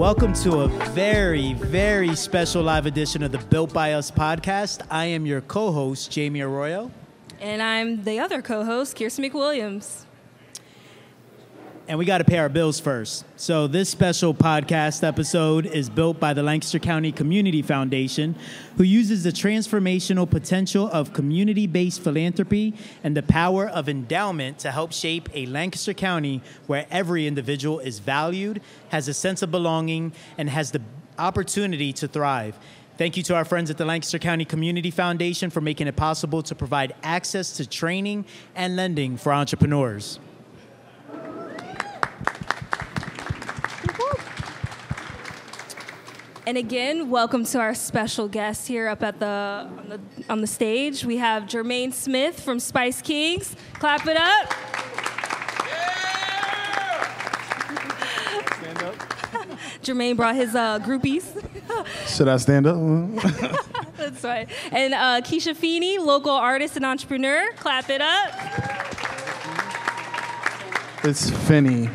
Welcome to a very, very special live edition of the Built by Us podcast. I am your co host, Jaime Arroyo. And I'm the other co host, Kirsten McWilliams. And we got to pay our bills first. So, this special podcast episode is built by the Lancaster County Community Foundation, who uses the transformational potential of community based philanthropy and the power of endowment to help shape a Lancaster County where every individual is valued, has a sense of belonging, and has the opportunity to thrive. Thank you to our friends at the Lancaster County Community Foundation for making it possible to provide access to training and lending for entrepreneurs. And again, welcome to our special guest here up at the on the, on the stage. We have Jermaine Smith from Spice Kings. Clap it up. Stand up. Jermaine brought his uh, groupies. Should I stand up? That's right. And uh, Keisha Feeney, local artist and entrepreneur. Clap it up. it's Finnie.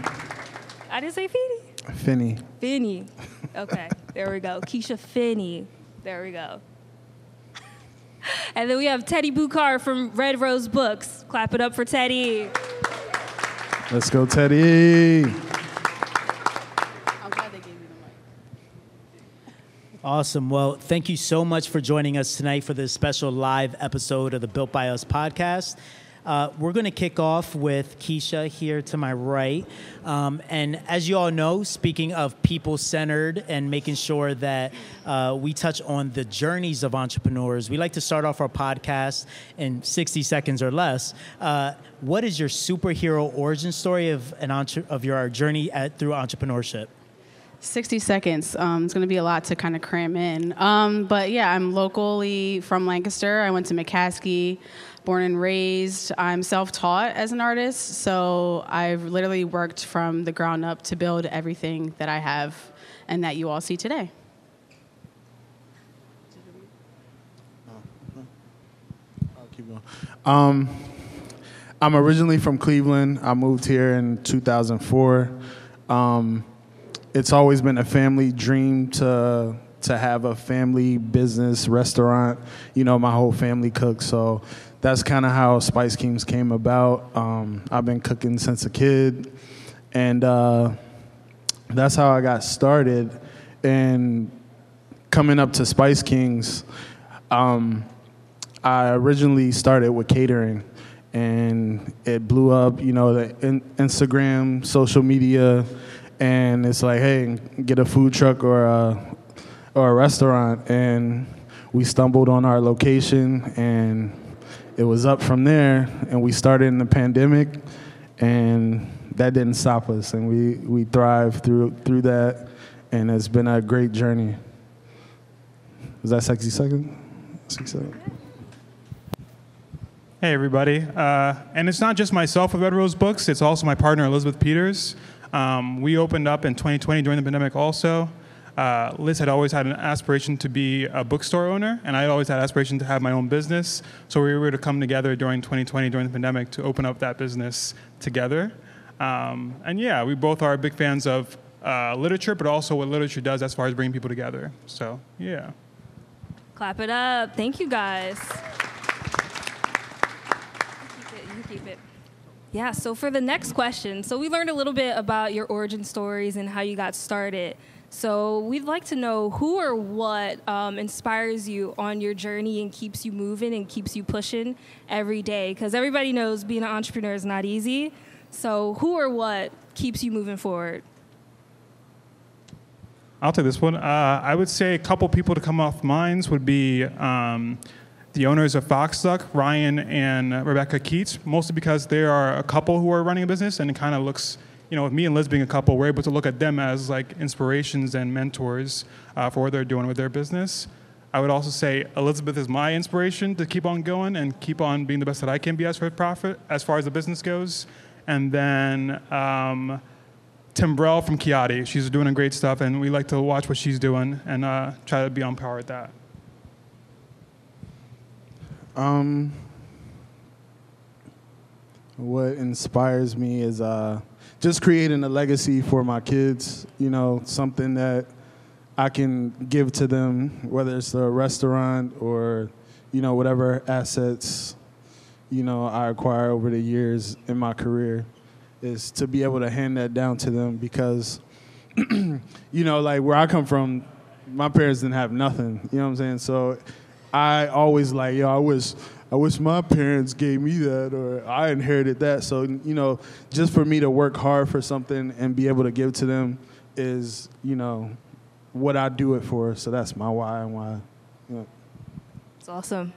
I didn't say Feeney. Finnie. Finnie. Okay, there we go. Keisha Finnie. There we go. And then we have Teddy Boucard from Read Rose Books. Clap it up for Teddy. Let's go, Teddy. I'm glad they gave me the mic. Awesome. Well, thank you so much for joining us tonight for this special live episode of the Built by Us podcast. Uh, we're going to kick off with Keisha here to my right. Um, and as you all know, speaking of people centered and making sure that uh, we touch on the journeys of entrepreneurs, we like to start off our podcast in 60 seconds or less. Uh, what is your superhero origin story of, an entre- of your journey at, through entrepreneurship? 60 seconds. Um, it's going to be a lot to kind of cram in. Um, but yeah, I'm locally from Lancaster. I went to McCaskey, born and raised. I'm self taught as an artist. So I've literally worked from the ground up to build everything that I have and that you all see today. I'll keep going. Um, I'm originally from Cleveland. I moved here in 2004. Um, it's always been a family dream to to have a family business restaurant. You know, my whole family cooks, so that's kind of how Spice Kings came about. Um, I've been cooking since a kid, and uh, that's how I got started. And coming up to Spice Kings, um, I originally started with catering, and it blew up. You know, the in- Instagram, social media, and it's like, hey, get a food truck or a or a restaurant, and we stumbled on our location, and it was up from there. And we started in the pandemic, and that didn't stop us, and we we thrived through through that, and it's been a great journey. Was that sexy second? Sixty second. Hey, everybody. Uh, and it's not just myself with Read Rose Books, it's also my partner, Elizabeth Peters. Um, we opened up in 2020 during the pandemic also. Uh, Liz had always had an aspiration to be a bookstore owner, and I always had aspiration to have my own business. So we were to come together during 2020, during the pandemic, to open up that business together. Um, and yeah, we both are big fans of uh, literature, but also what literature does as far as bringing people together. So yeah. Clap it up. Thank you guys. You keep it, you keep it. Yeah, so for the next question, so we learned a little bit about your origin stories and how you got started. So we'd like to know who or what um, inspires you on your journey and keeps you moving and keeps you pushing every day. Because everybody knows being an entrepreneur is not easy. So who or what keeps you moving forward? I'll take this one. Uh, I would say a couple people to come off minds would be um, the owners of Fox Duck, Ryan and Rebecca Keats, mostly because they are a couple who are running a business, and it kind of looks, you know, with me and Liz being a couple, we're able to look at them as like inspirations and mentors uh, for what they're doing with their business. I would also say Elizabeth is my inspiration to keep on going and keep on being the best that I can be as for profit, as far as the business goes. And then um, Tim Brell from Kiati. She's doing great stuff, and we like to watch what she's doing and uh, try to be on par with that. Um, what inspires me is uh, just creating a legacy for my kids. You know, something that I can give to them, whether it's a restaurant or you know whatever assets you know I acquire over the years in my career, is to be able to hand that down to them because you know like where I come from, my parents didn't have nothing. You know what I'm saying? So I always like yo, I wish I wish my parents gave me that or I inherited that. So, you know, just for me to work hard for something and be able to give to them is, you know, what I do it for. So that's my why and why. Yeah. It's awesome.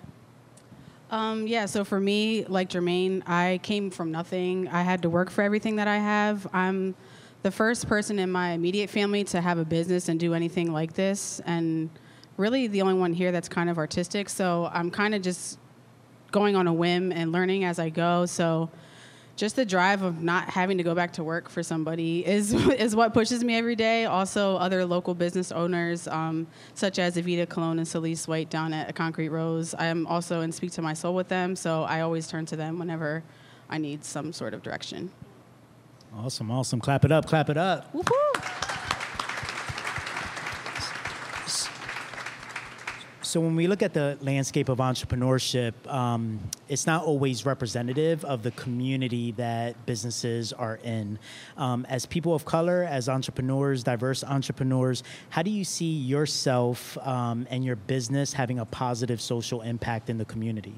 Um, yeah, so for me, like Jermaine, I came from nothing. I had to work for everything that I have. I'm the first person in my immediate family to have a business and do anything like this, and really the only one here that's kind of artistic. So I'm kind of just going on a whim and learning as I go. So just the drive of not having to go back to work for somebody is is what pushes me every day. Also, other local business owners, um, such as Evita Colón and Celise White down at Concrete Rose. I am also in Speak to My Soul with them, so I always turn to them whenever I need some sort of direction. Awesome, awesome. Clap it up, clap it up. So when we look at the landscape of entrepreneurship, um, it's not always representative of the community that businesses are in. Um, as people of color, as entrepreneurs, diverse entrepreneurs, how do you see yourself um, and your business having a positive social impact in the community?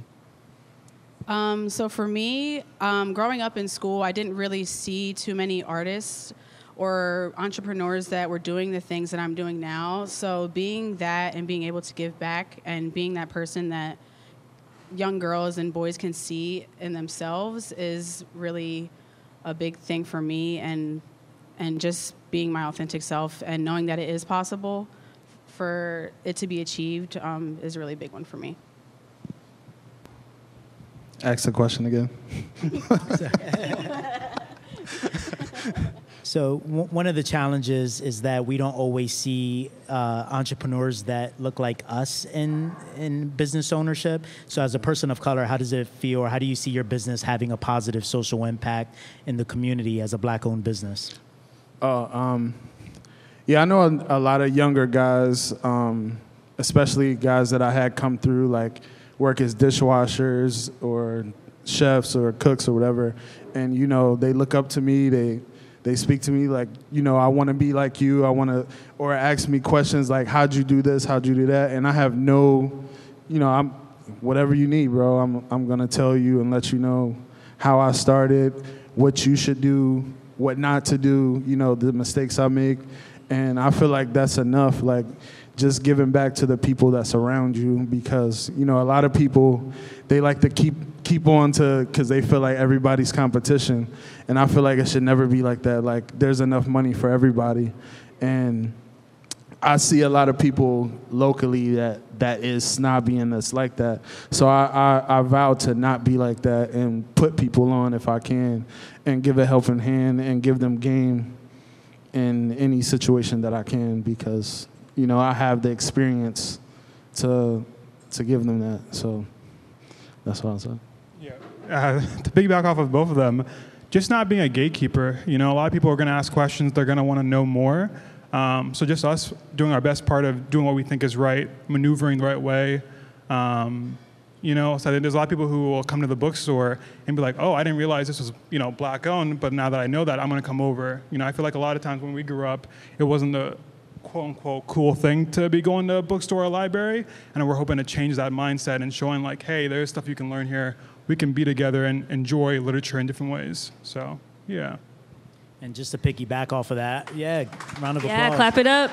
Um, so for me, um, growing up in school, I didn't really see too many artists or entrepreneurs that were doing the things that I'm doing now. So being that and being able to give back and being that person that young girls and boys can see in themselves is really a big thing for me and and just being my authentic self and knowing that it is possible for it to be achieved um, is a really big one for me. Ask the question again. So w- one of the challenges is that we don't always see uh, entrepreneurs that look like us in in business ownership. So as a person of color, how does it feel, or how do you see your business having a positive social impact in the community as a black-owned business? Oh, um, yeah, I know a, a lot of younger guys, um, especially guys that I had come through, like work as dishwashers or chefs or cooks or whatever, and you know they look up to me. They they speak to me like, you know, I want to be like you. I want to, or ask me questions like, how'd you do this? How'd you do that? And I have no, you know, I'm whatever you need, bro. I'm I'm gonna tell you and let you know how I started, what you should do, what not to do. You know, the mistakes I make, and I feel like that's enough. Like just giving back to the people that surround you because you know a lot of people they like to keep keep on to because they feel like everybody's competition. And i feel like it should never be like that. Like there's enough money for everybody. And i see a lot of people locally that that is snobby and that's like that. So I, I i vow to not be like that and put people on if i can and give a helping hand and give them game in any situation that i can because you know i have the experience to to give them that so that's what i'm saying Yeah. Uh, to piggyback off of both of them, just not being a gatekeeper. You know, a lot of people are going to ask questions. They're going to want to know more. Um, so just us doing our best part of doing what we think is right, maneuvering the right way. Um, you know, so there's a lot of people who will come to the bookstore and be like, "Oh, I didn't realize this was, you know, black owned, but now that I know that, I'm going to come over." You know, I feel like a lot of times when we grew up, it wasn't the quote unquote cool thing to be going to a bookstore or library, and we're hoping to change that mindset and showing like, "Hey, there's stuff you can learn here. We can be together and enjoy literature in different ways." So, yeah. And just to piggyback off of that, yeah, round of Yeah, applause. clap it up.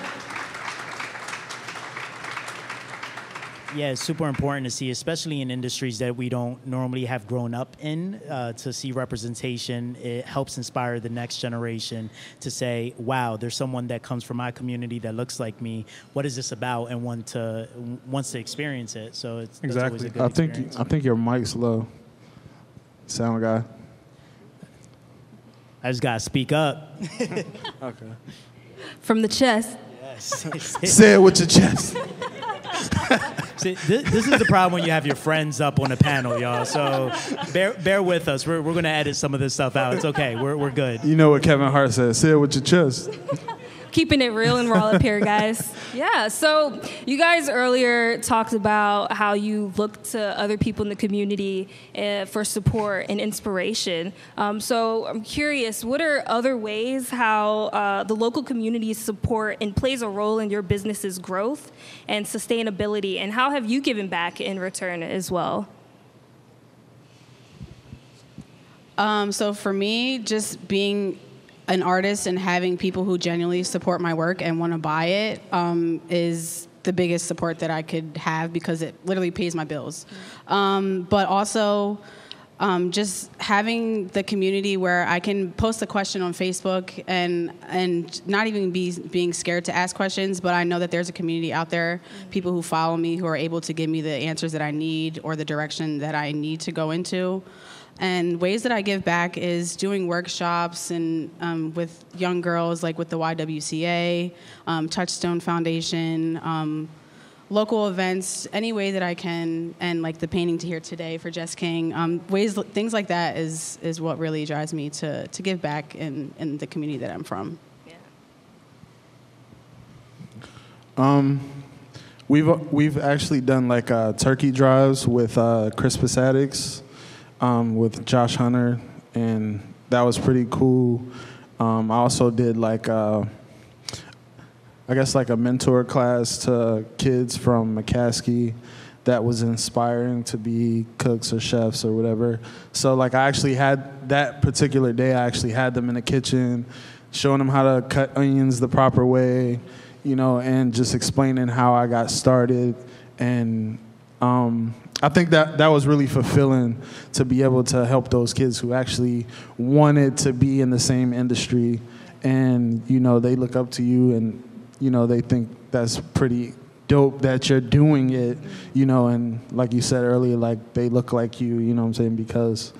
Yeah, it's super important to see, especially in industries that we don't normally have grown up in, uh, to see representation. It helps inspire the next generation to say, "Wow, there's someone that comes from my community that looks like me. What is this about?" and want to wants to experience it. So it's Exactly. a good I think experience. I think your mic's low. Sound guy. I just gotta speak up. Okay. From the chest. Yes. Say it with your chest. See, this, this is the problem when you have your friends up on the panel, y'all. So bear, bear with us. We're, we're going to edit some of this stuff out. It's okay. We're, we're good. You know what Kevin Hart says? Say it with your chest. keeping it real and raw up here, guys. Yeah. So you guys earlier talked about how you look to other people in the community uh, for support and inspiration. Um, so I'm curious, what are other ways how uh, the local community support and plays a role in your business's growth and sustainability, and how have you given back in return as well? Um, so for me, just being an artist and having people who genuinely support my work and want to buy it um, is the biggest support that I could have because it literally pays my bills. Um, but also, um, just having the community where I can post a question on Facebook and and not even be being scared to ask questions, but I know that there's a community out there, people who follow me who are able to give me the answers that I need or the direction that I need to go into. And ways that I give back is doing workshops and um, with young girls, like with the YWCA, um, Touchstone Foundation, um, local events, any way that I can, and like the painting to here today for Jess King. Um, ways, things like that is is what really drives me to to give back in in the community that I'm from. Um, we've we've actually done like uh, turkey drives with uh, Crispus Attucks um, with Josh Hunter, and that was pretty cool. Um, I also did like a, uh, I guess like a mentor class to kids from McCaskey that was inspiring to be cooks or chefs or whatever. So like I actually had that particular day I actually had them in the kitchen showing them how to cut onions the proper way, you know, and just explaining how I got started and um, I think that that was really fulfilling to be able to help those kids who actually wanted to be in the same industry, and you know they look up to you, and you know they think that's pretty dope that you're doing it, you know, and like you said earlier, like they look like you, you know what I'm saying, because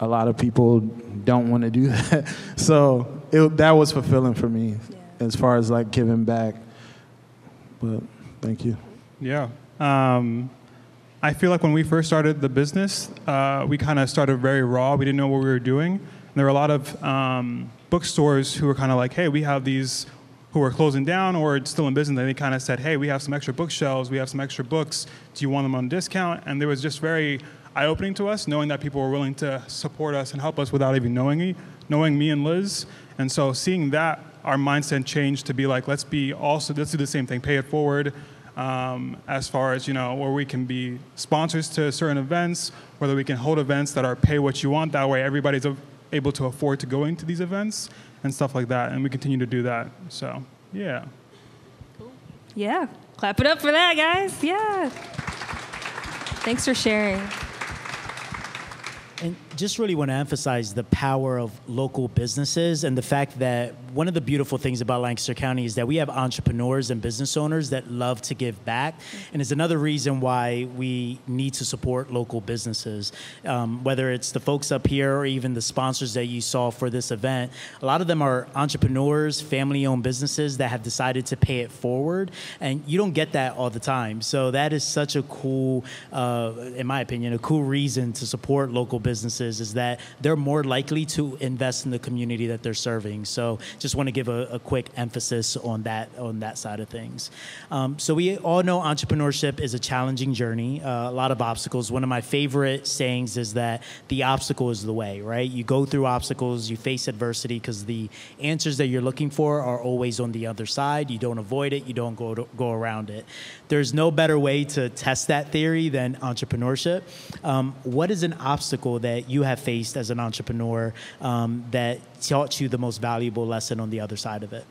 a lot of people don't want to do that. so it, that was fulfilling for me yeah. as far as like giving back. But thank you. Yeah. Um, I feel like when we first started the business, uh, we kind of started very raw. We didn't know what we were doing. And there were a lot of um, bookstores who were kind of like, hey, we have these who are closing down or still in business. And they kind of said, hey, we have some extra bookshelves, we have some extra books. Do you want them on discount? And there was just very eye opening to us, knowing that people were willing to support us and help us without even knowing me, knowing me and Liz. And so seeing that, our mindset changed to be like, let's be also, let's do the same thing, pay it forward um, as far as you know where we can be sponsors to certain events whether we can hold events that are pay what you want. That way everybody's able to afford to go into these events and stuff like that. And we continue to do that. So yeah. Cool. yeah. Clap it up for that guys. Yeah. Thanks for sharing. And just really want to emphasize the power of local businesses and the fact that one of the beautiful things about Lancaster County is that we have entrepreneurs and business owners that love to give back. And it's another reason why we need to support local businesses. Um, whether it's the folks up here or even the sponsors that you saw for this event, a lot of them are entrepreneurs, family owned businesses that have decided to pay it forward. And you don't get that all the time. So that is such a cool, uh, in my opinion, a cool reason to support local businesses is that they're more likely to invest in the community that they're serving. So just want to give a, a quick emphasis on that on that side of things. Um, so we all know entrepreneurship is a challenging journey, uh, a lot of obstacles. One of my favorite sayings is that the obstacle is the way. Right? You go through obstacles, you face adversity because the answers that you're looking for are always on the other side. You don't avoid it. You don't go to, go around it. There's no better way to test that theory than entrepreneurship. Um, what is an obstacle that you have faced as an entrepreneur um, that taught you the most valuable lesson on the other side of it?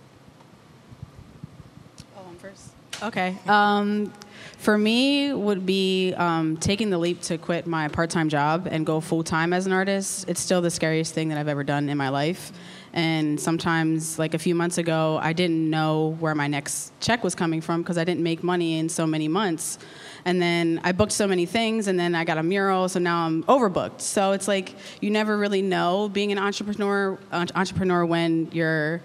Oh, I'm first. Okay. Um, for me, would be um, taking the leap to quit my part-time job and go full-time as an artist. It's still the scariest thing that I've ever done in my life. And sometimes, like a few months ago, I didn't know where my next check was coming from because I didn't make money in so many months. And then I booked so many things, and then I got a mural, so now I'm overbooked. So it's like you never really know being an entrepreneur, entrepreneur when you're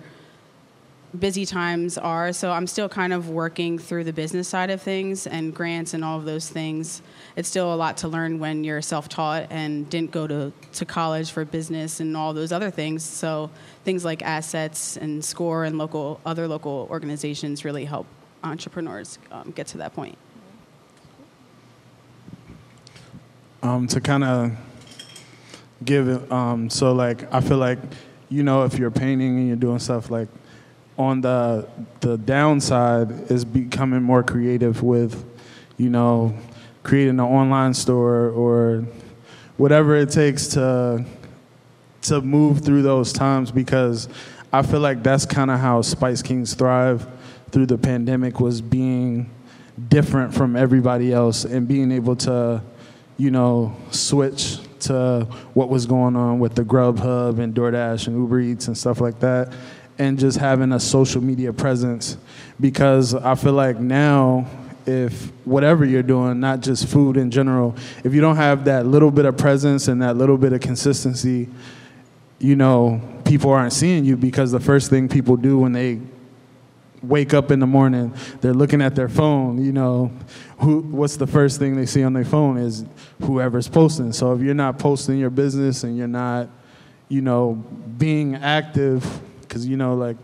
busy times are. So I'm still kind of working through the business side of things and grants and all of those things. It's still a lot to learn when you're self-taught and didn't go to, to college for business and all those other things. So things like assets and SCORE and local other local organizations really help entrepreneurs um, get to that point. Um, to kind of give it, um, so like I feel like, you know, if you're painting and you're doing stuff like on the the downside is becoming more creative with, you know, creating an online store or whatever it takes to to move through those times because I feel like that's kind of how Spice Kings thrive through the pandemic was being different from everybody else and being able to you know, switch to what was going on with the Grubhub and DoorDash and Uber Eats and stuff like that, and just having a social media presence. Because I feel like now, if whatever you're doing, not just food in general, if you don't have that little bit of presence and that little bit of consistency, you know, people aren't seeing you because the first thing people do when they wake up in the morning, they're looking at their phone, you know, who, what's the first thing they see on their phone is whoever's posting. So if you're not posting your business and you're not, you know, being active, because, you know, like,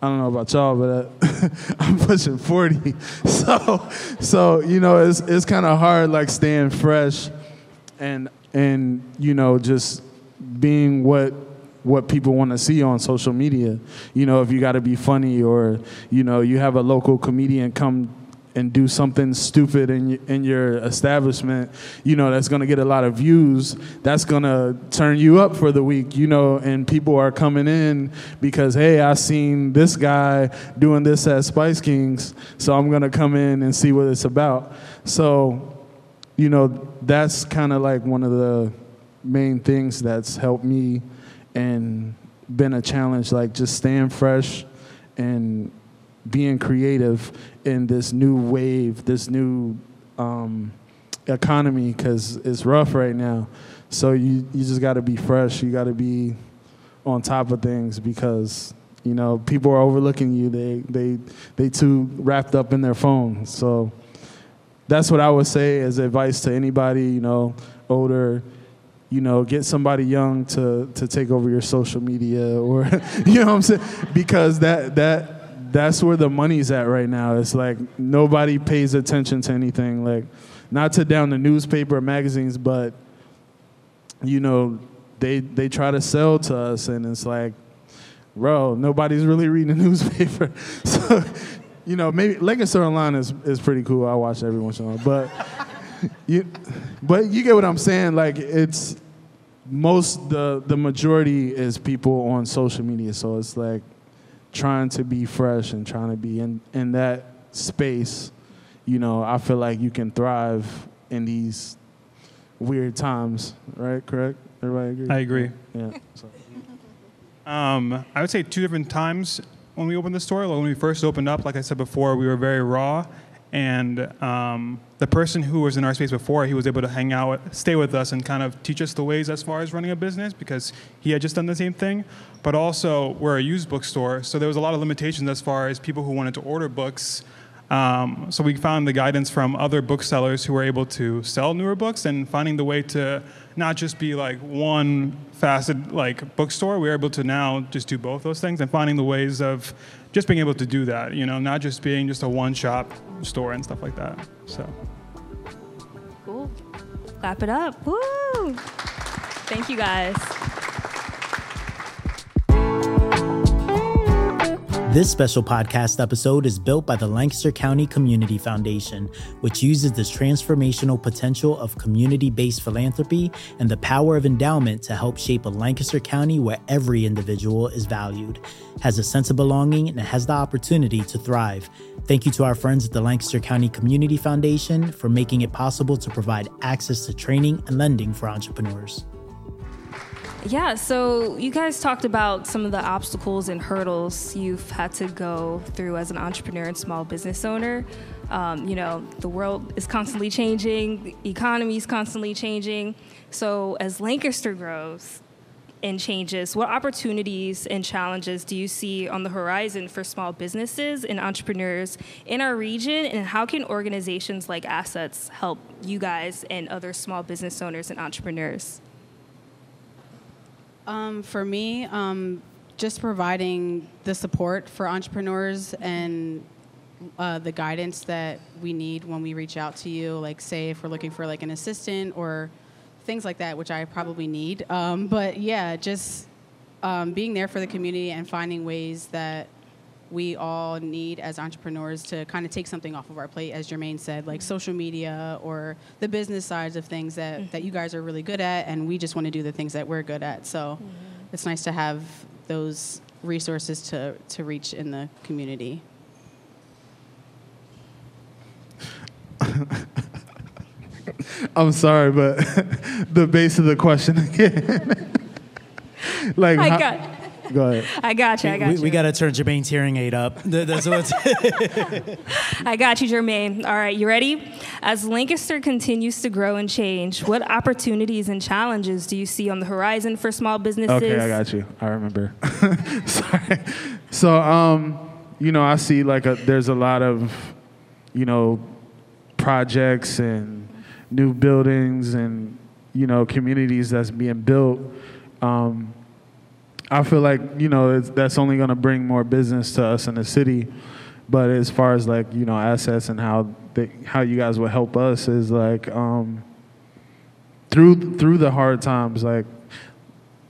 I don't know about y'all, but uh, I'm pushing 40. So, so you know, it's, it's kind of hard, like, staying fresh and, and, you know, just being what what people want to see on social media. You know, if you got to be funny or, you know, you have a local comedian come and do something stupid in, in your establishment, you know, that's going to get a lot of views. That's going to turn you up for the week, you know, and people are coming in because, hey, I seen this guy doing this at Spice Kings, so I'm going to come in and see what it's about. So, you know, that's kind of like one of the main things that's helped me and been a challenge, like just staying fresh and being creative in this new wave, this new um, economy, because it's rough right now. So you, you just got to be fresh. You got to be on top of things because you know people are overlooking you. They they they too wrapped up in their phone. So that's what I would say as advice to anybody you know older you know, get somebody young to to take over your social media or you know what I'm saying? Because that that that's where the money's at right now. It's like nobody pays attention to anything. Like not to down the newspaper magazines, but you know, they they try to sell to us and it's like, bro, nobody's really reading the newspaper. so, you know, maybe Lancaster Online is, is pretty cool. I watch every once in a while. But you, but you get what I'm saying. Like it's most the the majority is people on social media. So it's like trying to be fresh and trying to be in in that space. You know, I feel like you can thrive in these weird times. Right? Correct? Everybody agree? I agree. Yeah. So. Um, I would say two different times when we opened the store. When we first opened up, like I said before, we were very raw, and um, the person who was in our space before, he was able to hang out, stay with us, and kind of teach us the ways as far as running a business because he had just done the same thing. But also, we're a used bookstore, so there was a lot of limitations as far as people who wanted to order books. Um, so we found the guidance from other booksellers who were able to sell newer books and finding the way to not just be like one facet like bookstore. We are able to now just do both those things and finding the ways of just being able to do that, you know, not just being just a one shop store and stuff like that. So cool. Clap it up. Woo! Thank you guys. This special podcast episode is built by the Lancaster County Community Foundation, which uses the transformational potential of community based philanthropy and the power of endowment to help shape a Lancaster County where every individual is valued, has a sense of belonging, and has the opportunity to thrive. Thank you to our friends at the Lancaster County Community Foundation for making it possible to provide access to training and lending for entrepreneurs. Yeah, so you guys talked about some of the obstacles and hurdles you've had to go through as an entrepreneur and small business owner. Um, you know, the world is constantly changing, the economy is constantly changing. So as Lancaster grows, and changes, what opportunities and challenges do you see on the horizon for small businesses and entrepreneurs in our region? And how can organizations like Assets help you guys and other small business owners and entrepreneurs? Um, for me, um, just providing the support for entrepreneurs and uh, the guidance that we need when we reach out to you. Like, say, if we're looking for like an assistant or things like that, which I probably need. Um, but yeah, just um, being there for the community and finding ways that we all need as entrepreneurs to kind of take something off of our plate, as Jermaine said, like social media or the business sides of things that, mm-hmm. that you guys are really good at, and we just want to do the things that we're good at. So mm-hmm. it's nice to have those resources to, to reach in the community. I'm sorry, but the base of the question again. like, I got. Go ahead. I got you. I got we, you. We got to turn Jermaine's hearing aid up. That's what I got you, Jermaine. All right, you ready? As Lancaster continues to grow and change, what opportunities and challenges do you see on the horizon for small businesses? Okay, I got you. I remember. Sorry. So, um, you know, I see like a, there's a lot of, you know, projects and new buildings and you know communities that's being built. Um, I feel like you know that's only going to bring more business to us in the city. But as far as like you know assets and how they, how you guys will help us is like um, through through the hard times. Like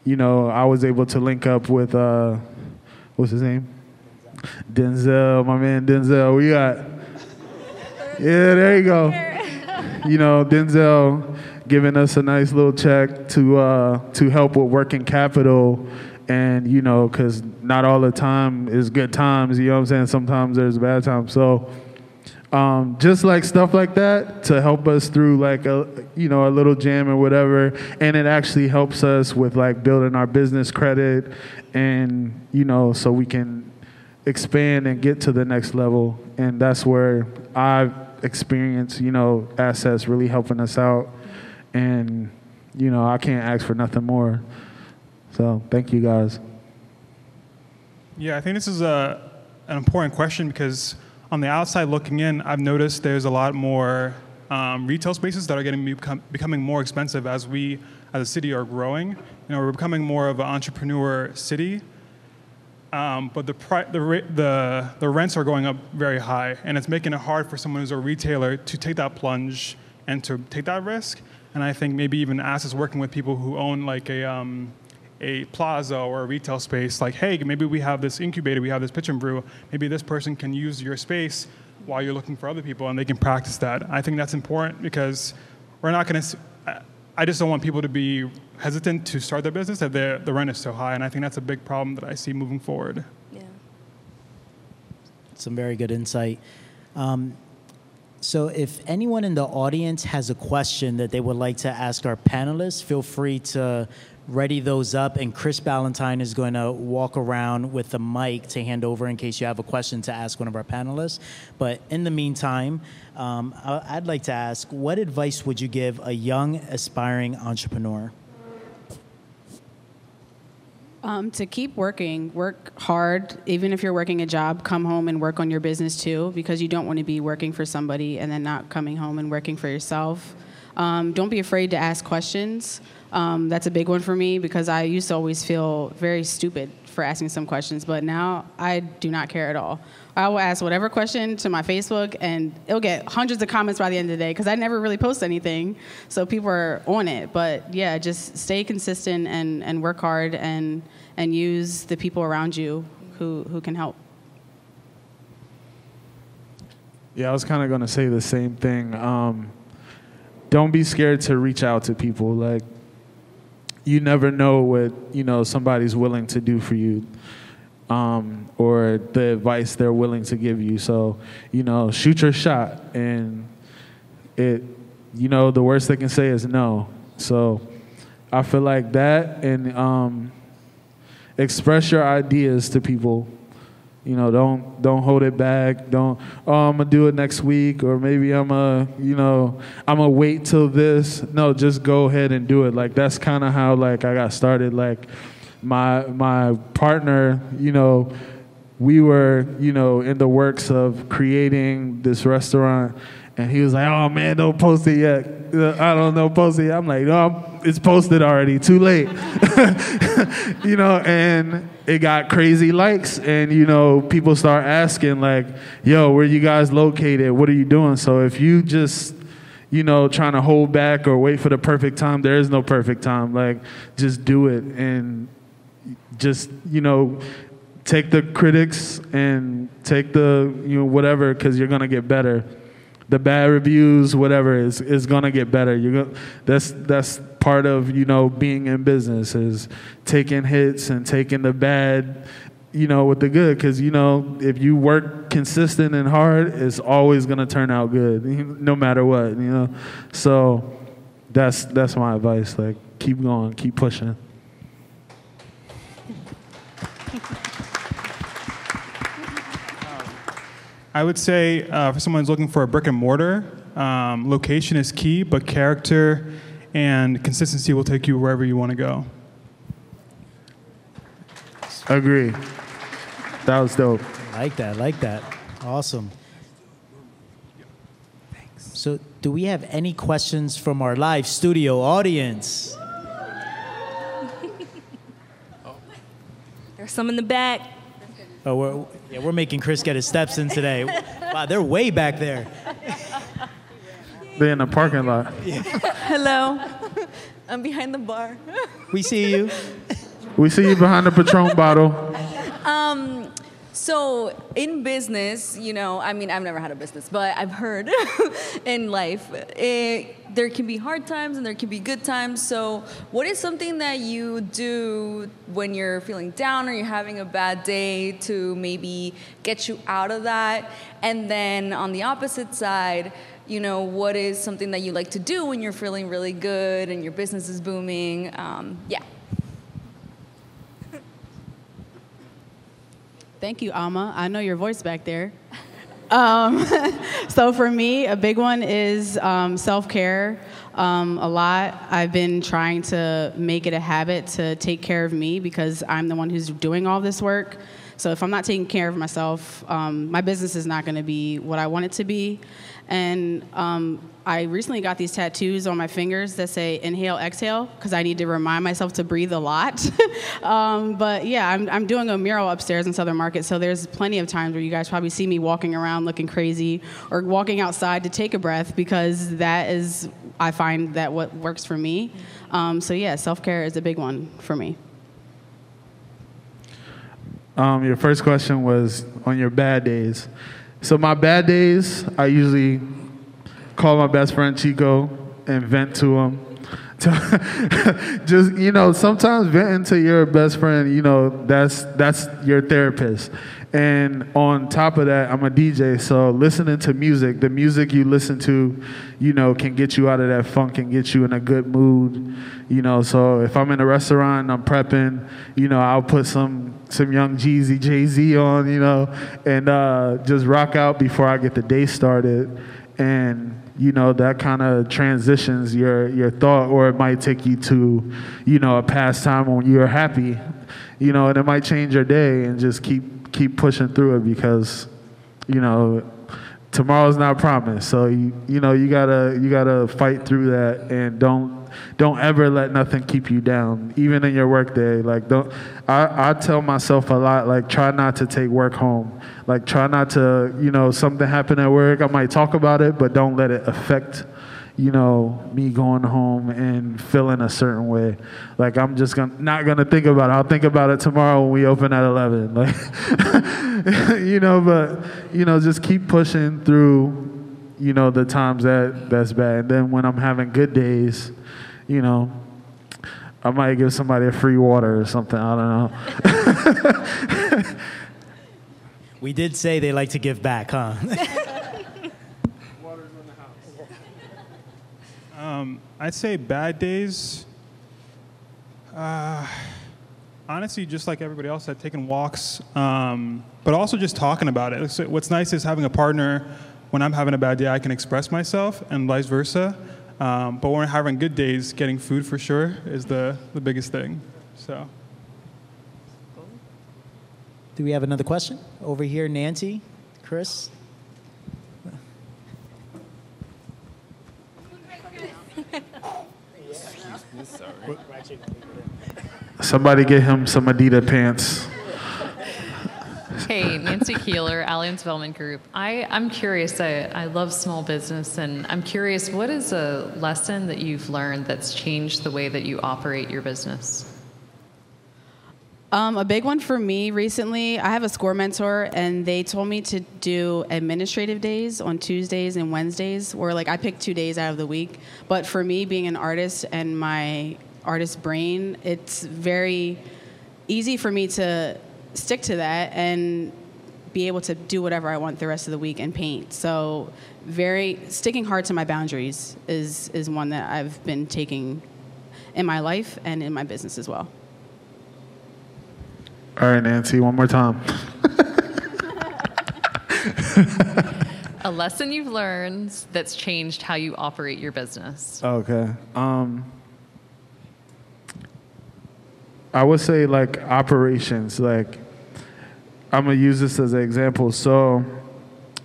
you know I was able to link up with uh, what's his name Denzel, my man Denzel. We got yeah, there you go you know, Denzel giving us a nice little check to uh, to help with working capital, and you know, because not all the time is good times. You know what I'm saying? Sometimes there's bad times. So. Um, just like stuff like that to help us through like a you know a little jam or whatever and it actually helps us with like building our business credit and you know so we can expand and get to the next level and that's where i've experienced you know, assets really helping us out. And, you know, I can't ask for nothing more. So thank you guys. Yeah, I think this is a, an important question because on the outside looking in, I've noticed there's a lot more um, retail spaces that are getting become, becoming more expensive as we, as a city, are growing. You know, we're becoming more of an entrepreneur city, um, but the, pri- the, the, the rents are going up very high, and it's making it hard for someone who's a retailer to take that plunge and to take that risk. And I think maybe even us is working with people who own like a, um, a plaza or a retail space, like, hey, maybe we have this incubator, we have this pitch and brew, maybe this person can use your space while you're looking for other people and they can practice that. I think that's important because we're not going to, I just don't want people to be hesitant to start their business if the rent is so high, and I think that's a big problem that I see moving forward. Yeah. Some very good insight. Um, so, if anyone in the audience has a question that they would like to ask our panelists, feel free to ready those up. And Chris Ballantyne is going to walk around with the mic to hand over in case you have a question to ask one of our panelists. But in the meantime, um, I'd like to ask what advice would you give a young, aspiring entrepreneur? Um, to keep working, work hard. Even if you're working a job, come home and work on your business too, because you don't want to be working for somebody and then not coming home and working for yourself. Um, don't be afraid to ask questions. Um, that's a big one for me because I used to always feel very stupid for asking some questions, but now I do not care at all. I will ask whatever question to my Facebook, and it'll get hundreds of comments by the end of the day because I never really post anything, so people are on it. But yeah, just stay consistent and, and work hard and and use the people around you who who can help. Yeah, I was kind of going to say the same thing. Um, don't be scared to reach out to people. Like you never know what you know somebody's willing to do for you um, or the advice they're willing to give you. So you know shoot your shot and it you know the worst they can say is no. So i feel like that and um, express your ideas to people You know, don't don't hold it back. Don't oh I'm gonna do it next week or maybe I'm a you know I'm gonna wait till this. No, just go ahead and do it. Like that's kind of how like I got started. Like my my partner, you know, we were you know in the works of creating this restaurant, and he was like, oh man, don't post it yet. I don't know, post it. Yet. I'm like, no, it's posted already. Too late. you know, and it got crazy likes and you know people start asking like yo where you guys located? What are you doing? So if you just you know trying to hold back or wait for the perfect time there is no perfect time. Like just do it and just you know take the critics and take the you know whatever because you're gonna get better the bad reviews whatever is is gonna get better. You're gonna that's that's part of you know being in business is taking hits and taking the bad you know with the good. Because you know if you work consistent and hard it's always to turn out good no matter what you know? So that's that's my advice like keep going keep pushing I would say uh, for someone who's looking for a brick and mortar, um, location is key, but character and consistency will take you wherever you want to go. Agree. That was dope. Like that, like that. Awesome. Thanks. So, do we have any questions from our live studio audience? There's some in the back. Oh, we're, yeah, we're making Chris get his steps in today. Wow, they're way back there. They're in the parking lot. Hello. I'm behind the bar. We see you. We see you behind the Patron bottle. Um, so in business, you know, I mean, I've never had a business, but I've heard in life, it, there can be hard times and there can be good times. So, what is something that you do when you're feeling down or you're having a bad day to maybe get you out of that? And then on the opposite side, you know, what is something that you like to do when you're feeling really good and your business is booming? Um, yeah. Thank you, Alma. I know your voice back there. Um, so for me, a big one is um, self-care. Um, a lot. I've been trying to make it a habit to take care of me because I'm the one who's doing all this work. So if I'm not taking care of myself, um, my business is not going to be what I want it to be. And um, I recently got these tattoos on my fingers that say inhale, exhale, because I need to remind myself to breathe a lot. um, but yeah, I'm, I'm doing a mural upstairs in Southern Market, so there's plenty of times where you guys probably see me walking around looking crazy or walking outside to take a breath because that is, I find that what works for me. Um, so yeah, self care is a big one for me. Um, your first question was on your bad days. So my bad days, I usually call my best friend Chico and vent to him. Just you know, sometimes venting to your best friend, you know, that's that's your therapist. And on top of that, I'm a DJ, so listening to music, the music you listen to, you know, can get you out of that funk and get you in a good mood. You know, so if I'm in a restaurant, I'm prepping, you know, I'll put some some young Jeezy, Jay Z on, you know, and uh, just rock out before I get the day started. And you know that kind of transitions your your thought, or it might take you to, you know, a past time when you're happy, you know, and it might change your day and just keep keep pushing through it because, you know, tomorrow's not promised. So you you know you gotta you gotta fight through that and don't don't ever let nothing keep you down, even in your workday. Like don't I, I tell myself a lot, like try not to take work home. Like try not to, you know, something happened at work, I might talk about it, but don't let it affect you know, me going home and feeling a certain way. Like I'm just gonna not gonna think about it. I'll think about it tomorrow when we open at eleven. Like you know, but you know, just keep pushing through, you know, the times that that's bad. And then when I'm having good days, you know, I might give somebody a free water or something. I don't know. we did say they like to give back, huh? Water's in the house. Um, I'd say bad days. Uh, honestly, just like everybody else said, taking walks, um, but also just talking about it. So what's nice is having a partner. When I'm having a bad day, I can express myself, and vice versa. Um, but when we're having good days, getting food for sure is the, the biggest thing. So. Do we have another question? Over here, Nancy, Chris. Somebody get him some Adidas pants. Hey, Nancy Keeler, Alliance Development Group. I, I'm curious, I, I love small business, and I'm curious, what is a lesson that you've learned that's changed the way that you operate your business? Um, a big one for me recently, I have a score mentor, and they told me to do administrative days on Tuesdays and Wednesdays, where like I pick two days out of the week. But for me, being an artist and my artist brain, it's very easy for me to stick to that and be able to do whatever I want the rest of the week and paint. So, very sticking hard to my boundaries is is one that I've been taking in my life and in my business as well. All right, Nancy, one more time. A lesson you've learned that's changed how you operate your business. Okay. Um, I would say like operations. Like I'm gonna use this as an example. So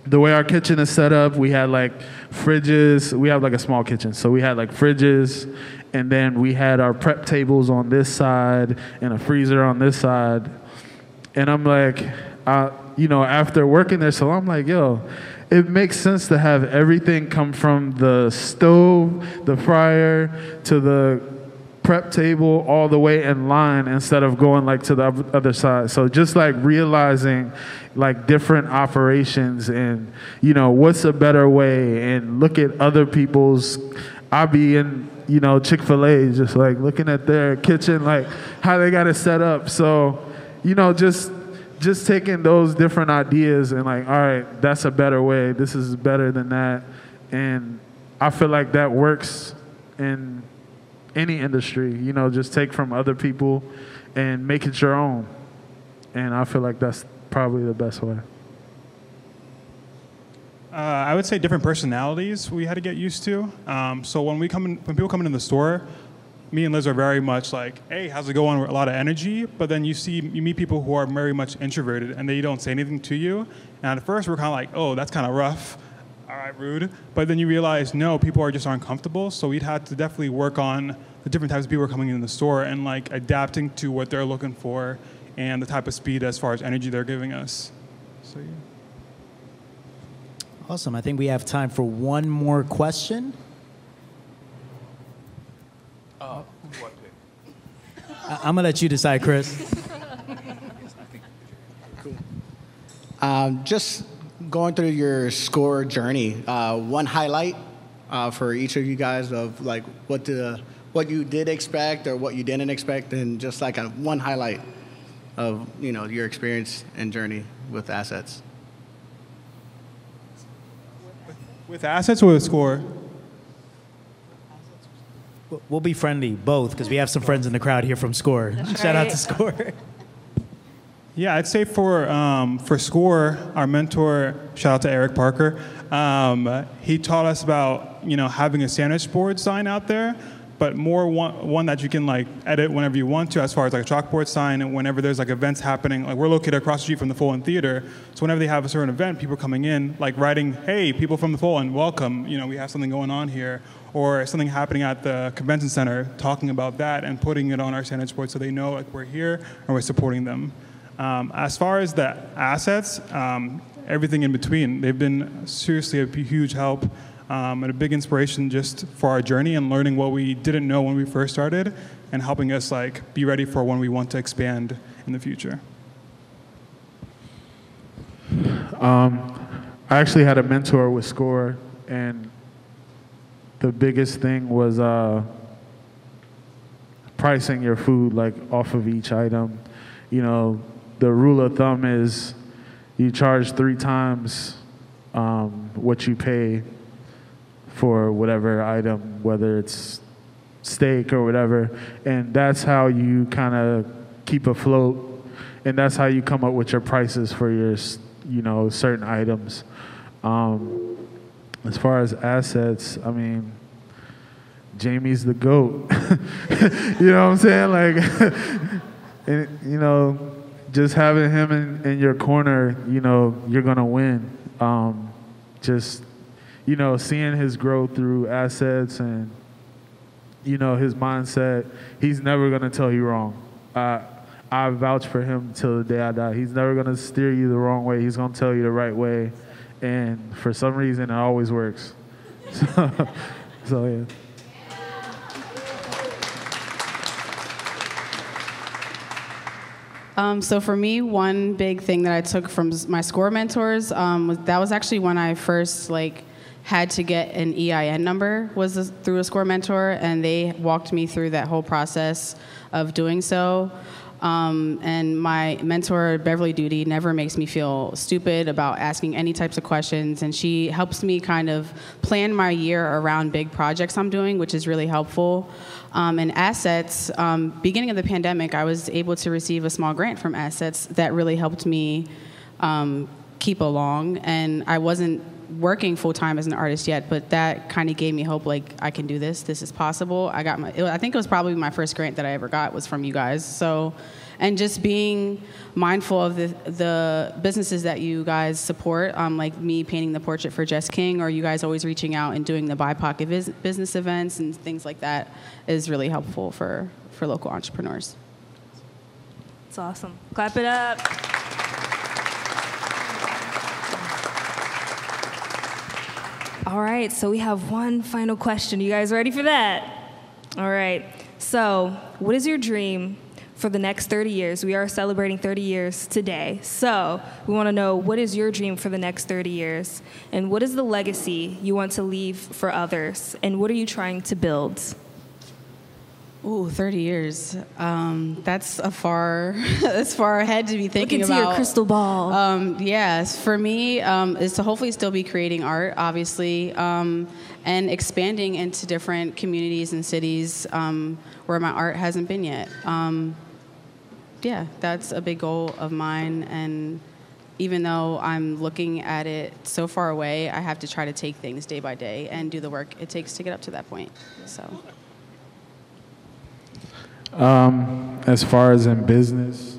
the way our kitchen is set up, we had like fridges. We have like a small kitchen, so we had like fridges, and then we had our prep tables on this side and a freezer on this side. And I'm like, uh, you know, after working there, so I'm like, yo, it makes sense to have everything come from the stove, the fryer, to the prep table all the way in line instead of going like to the other side. So just like realizing like different operations and you know what's a better way and look at other people's I be in you know Chick-fil-A just like looking at their kitchen like how they got it set up. So you know, just just taking those different ideas and like, all right, that's a better way. This is better than that, and I feel like that works in any industry. You know, just take from other people and make it your own, and I feel like that's probably the best way. Uh, I would say different personalities we had to get used to. Um, so when we come in, when people come into the store, me and Liz are very much like, hey, how's it going? We're a lot of energy. But then you see, you meet people who are very much introverted and they don't say anything to you. And at first we're kind of like, oh, that's kind of rough. All right, rude. But then you realize, no, people are just uncomfortable. So we'd had to definitely work on the different types of people coming in the store and like adapting to what they're looking for and the type of speed as far as energy they're giving us. So, yeah. Awesome. I think we have time for one more question. I- I'm gonna let you decide, Chris. Um, just going through your score journey, uh, one highlight uh, for each of you guys of like what the what you did expect or what you didn't expect, and just like a one highlight of you know your experience and journey with assets. With assets or with score? We'll be friendly, both, because we have some friends in the crowd here from Score. Shout out to Score. Yeah, I'd say for um, for SCORE, our mentor, shout out to Eric Parker, um, he taught us about you know having a sandwich board sign out there, but more one, one that you can like edit whenever you want to, as far as like a chalkboard sign, and whenever there's like events happening. Like we're located across the street from the Fulton Theater, so whenever they have a certain event, people coming in, like writing, "Hey, people from the Fulton, welcome! You know, we have something going on here." Or something happening at the convention center, talking about that and putting it on our sandwich board so they know like we're here and we're supporting them. Um, as far as the assets, um, everything in between, they've been seriously a huge help um, and a big inspiration just for our journey and learning what we didn't know when we first started and helping us like be ready for when we want to expand in the future. Um, I actually had a mentor with Score, and the biggest thing was uh, pricing your food like off of each item. You know, the rule of thumb is you charge three times um, what you pay for whatever item, whether it's steak or whatever, and that's how you kind of keep afloat, and that's how you come up with your prices for your, you know, certain items. Um, as far as assets, I mean, Jaime's the goat. you know what I'm saying? Like, and, you know, just having him in, in your corner, you know, you're gonna win. Um, just, you know, seeing his growth through assets and, you know, his mindset. He's never gonna tell you wrong. I I vouch for him till the day I die. He's never gonna steer you the wrong way. He's gonna tell you the right way, and for some reason, it always works. So, so yeah. Um, so for me, one big thing that I took from my score mentors um, was that was actually when I first like had to get an EIN number was this- through a score mentor, and they walked me through that whole process of doing so. Um, and my mentor, Beverly Duty, never makes me feel stupid about asking any types of questions. And she helps me kind of plan my year around big projects I'm doing, which is really helpful. Um, and assets, um, beginning of the pandemic, I was able to receive a small grant from assets that really helped me um, keep along. And I wasn't working full time as an artist yet, but that kind of gave me hope. Like I can do this. This is possible. I got my. It, I think it was probably my first grant that I ever got was from you guys. So, and just being mindful of the the businesses that you guys support, um, like me painting the portrait for Jess King, or you guys always reaching out and doing the BIPOC vis- business events and things like that, is really helpful for for local entrepreneurs. It's awesome. Clap it up. All right, so we have one final question. You guys ready for that? All right. So, what is your dream for the next 30 years? We are celebrating 30 years today. So, we want to know what is your dream for the next 30 years? And what is the legacy you want to leave for others? And what are you trying to build? Ooh, 30 years. Um, that's a far, that's far ahead to be thinking Look into about. your crystal ball. Um, yes, for me, um, is to hopefully still be creating art, obviously, um, and expanding into different communities and cities um, where my art hasn't been yet. Um, yeah, that's a big goal of mine. And even though I'm looking at it so far away, I have to try to take things day by day and do the work it takes to get up to that point. So. Um, as far as in business,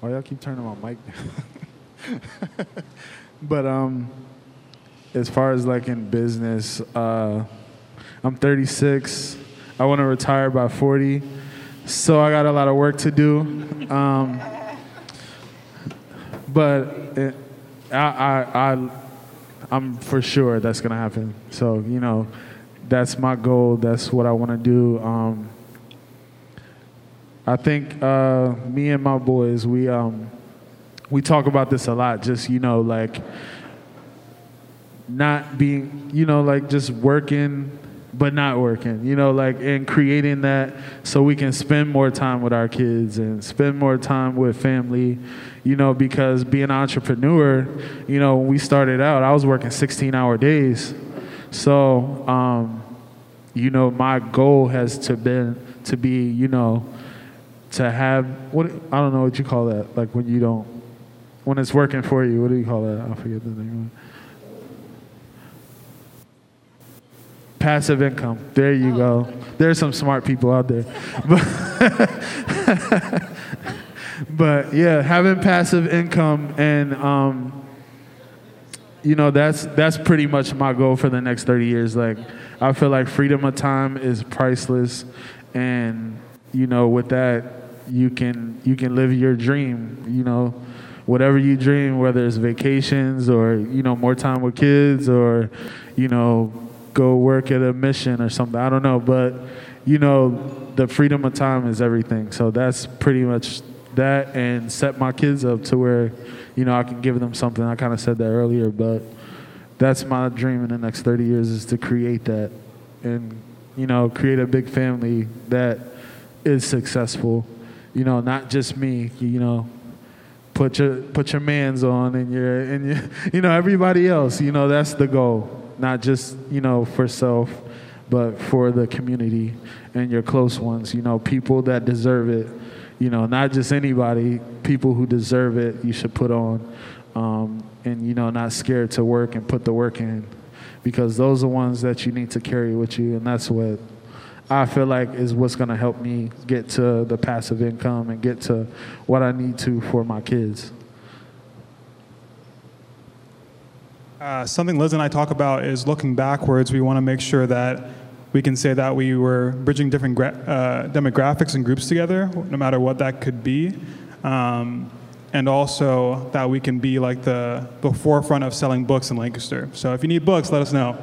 why y'all keep turning my mic down? but um, as far as like in business, uh, I'm 36. I want to retire by 40, so I got a lot of work to do. Um, but it, I, I, I, I'm for sure that's gonna happen. So you know, that's my goal. That's what I want to do. Um, I think uh, me and my boys, we um, we talk about this a lot. Just you know, like not being, you know, like just working, but not working. You know, like and creating that so we can spend more time with our kids and spend more time with family. You know, because being an entrepreneur, you know, when we started out, I was working 16-hour days. So, um, you know, my goal has to been to be, you know to have what I don't know what you call that. Like when you don't when it's working for you. What do you call that? I forget the name. Passive income. There you go. There's some smart people out there. But, but yeah, having passive income and um, you know that's that's pretty much my goal for the next 30 years. Like I feel like freedom of time is priceless, and you know with that you can you can live your dream. You know, whatever you dream, whether it's vacations or you know more time with kids or you know go work at a mission or something. I don't know, but you know the freedom of time is everything. So that's pretty much that, and set my kids up to where you know I can give them something. I kind of said that earlier, but that's my dream in the next 30 years is to create that and you know create a big family that is successful you know not just me you know. Put your put your mans on and your and your, you know everybody else you know that's the goal. Not just you know for self but for the community and your close ones you know people that deserve it. You know, not just anybody, people who deserve it, you should put on, um, and you know, not scared to work and put the work in, because those are the ones that you need to carry with you, and that's what I feel like is what's going to help me get to the passive income and get to what I need to for my kids. Uh, something Liz and I talk about is looking backwards. We want to make sure that we can say that we were bridging different gra- uh, demographics and groups together, no matter what that could be. Um, and also that we can be like the, the forefront of selling books in Lancaster. So if you need books, let us know.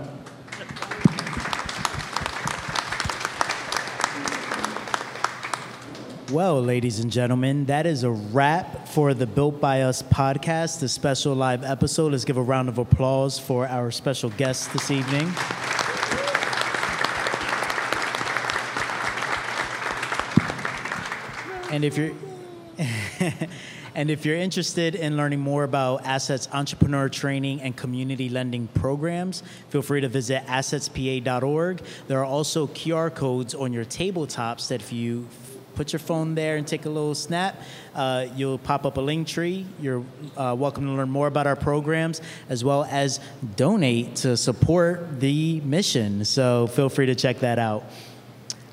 Well, ladies and gentlemen, that is a wrap for the Built by Us podcast, the special live episode. Let's give a round of applause for our special guest this evening. And if you're and if you're interested in learning more about Assets entrepreneur training and community lending programs, feel free to visit assetspa.org. There are also QR codes on your tabletops that if you put your phone there and take a little snap. Uh, you'll pop up a link tree. You're uh, welcome to learn more about our programs as well as donate to support the mission. So feel free to check that out.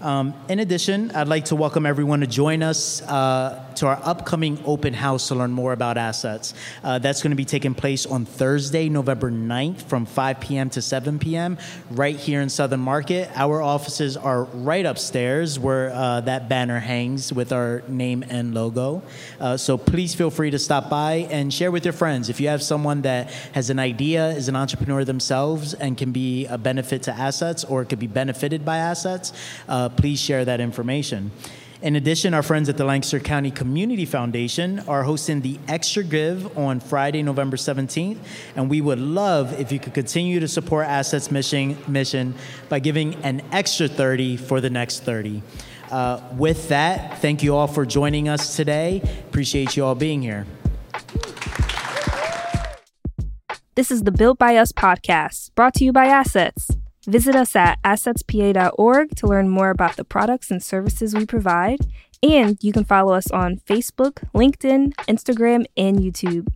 Um, in addition, I'd like to welcome everyone to join us uh, to our upcoming open house to learn more about assets. Uh, that's going to be taking place on Thursday, November 9th from 5 p.m. to 7 p.m. right here in Southern Market. Our offices are right upstairs where uh, that banner hangs with our name and logo. Uh, so please feel free to stop by and share with your friends. If you have someone that has an idea, is an entrepreneur themselves, and can be a benefit to assets or could be benefited by assets, uh, please share that information. In addition, our friends at the Lancaster County Community Foundation are hosting the Extra Give on Friday, November 17th, and we would love if you could continue to support Assets mission, mission by giving an extra 30 for the next 30. Uh, with that, thank you all for joining us today. Appreciate you all being here. This is the Built by Us podcast, brought to you by Assets. Visit us at assetspa.org to learn more about the products and services we provide, and you can follow us on Facebook, LinkedIn, Instagram, and YouTube.